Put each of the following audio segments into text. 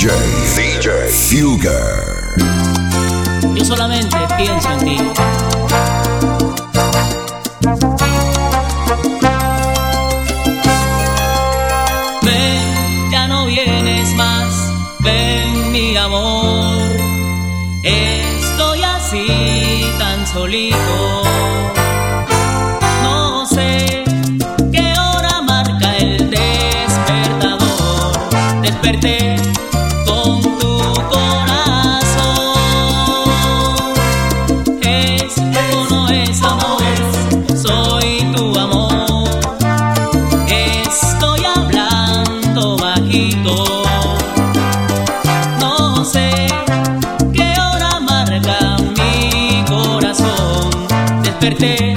DJ, DJ Fugger. Yo solamente pienso en ti. Ven, ya no vienes más. Ven, mi amor. Estoy así tan solito. verte.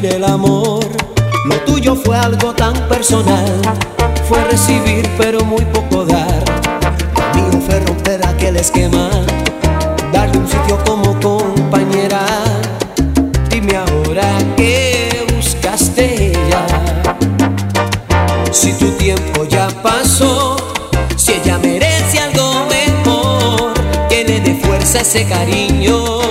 el amor. Lo tuyo fue algo tan personal, fue recibir pero muy poco dar. Lo mío fue romper aquel esquema, darle un sitio como compañera. Dime ahora qué buscaste ella. Si tu tiempo ya pasó, si ella merece algo mejor, que le dé fuerza ese cariño.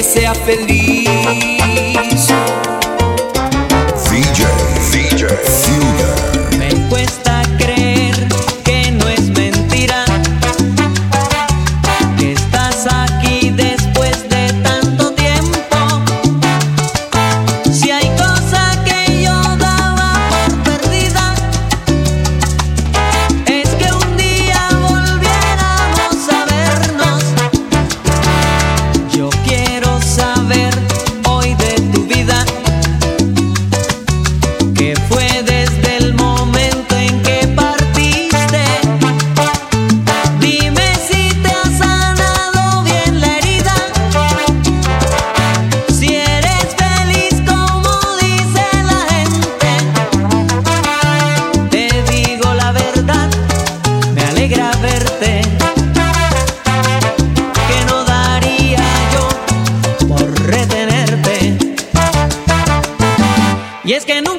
que sea feliz. Y es que no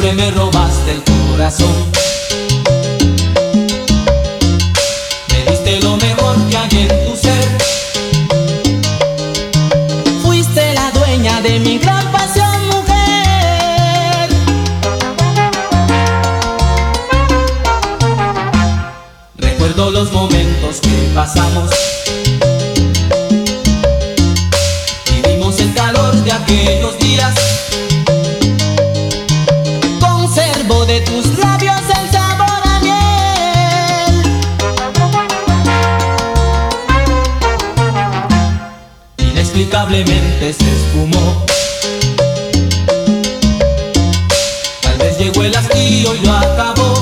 siempre me robaste el corazón. Me diste lo mejor que hay en tu ser. Fuiste la dueña de mi gran pasión, mujer. Recuerdo los momentos que pasamos. Vivimos el calor de aquellos lamentablemente se esfumó. Tal vez llegó el hastío y lo acabó.